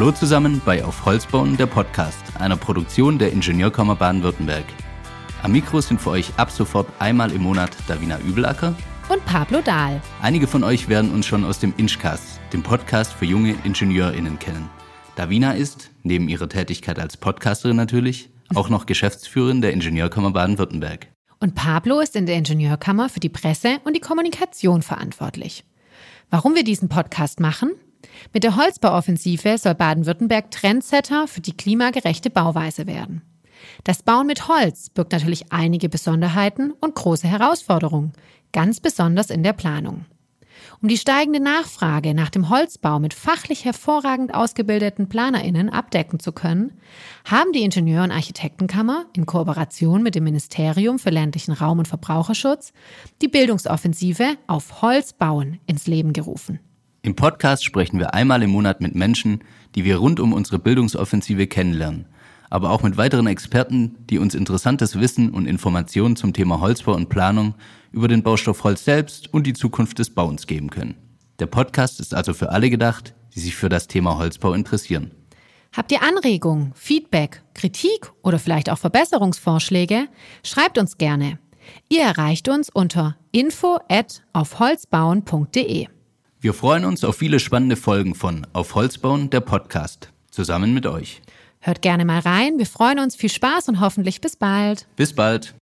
Hallo zusammen bei Auf Holz bauen, der Podcast, einer Produktion der Ingenieurkammer Baden-Württemberg. Am Mikro sind für euch ab sofort einmal im Monat Davina Übelacker und Pablo Dahl. Einige von euch werden uns schon aus dem Inchcast, dem Podcast für junge IngenieurInnen kennen. Davina ist, neben ihrer Tätigkeit als Podcasterin natürlich, auch noch Geschäftsführerin der Ingenieurkammer Baden-Württemberg. Und Pablo ist in der Ingenieurkammer für die Presse und die Kommunikation verantwortlich. Warum wir diesen Podcast machen? Mit der Holzbauoffensive soll Baden-Württemberg Trendsetter für die klimagerechte Bauweise werden. Das Bauen mit Holz birgt natürlich einige Besonderheiten und große Herausforderungen, ganz besonders in der Planung. Um die steigende Nachfrage nach dem Holzbau mit fachlich hervorragend ausgebildeten Planerinnen abdecken zu können, haben die Ingenieur- und Architektenkammer in Kooperation mit dem Ministerium für ländlichen Raum und Verbraucherschutz die Bildungsoffensive auf Holz bauen ins Leben gerufen. Im Podcast sprechen wir einmal im Monat mit Menschen, die wir rund um unsere Bildungsoffensive kennenlernen, aber auch mit weiteren Experten, die uns interessantes Wissen und Informationen zum Thema Holzbau und Planung über den Baustoff Holz selbst und die Zukunft des Bauens geben können. Der Podcast ist also für alle gedacht, die sich für das Thema Holzbau interessieren. Habt ihr Anregungen, Feedback, Kritik oder vielleicht auch Verbesserungsvorschläge? Schreibt uns gerne. Ihr erreicht uns unter info at aufholzbauen.de. Wir freuen uns auf viele spannende Folgen von Auf Holz bauen, der Podcast, zusammen mit euch. Hört gerne mal rein. Wir freuen uns. Viel Spaß und hoffentlich bis bald. Bis bald.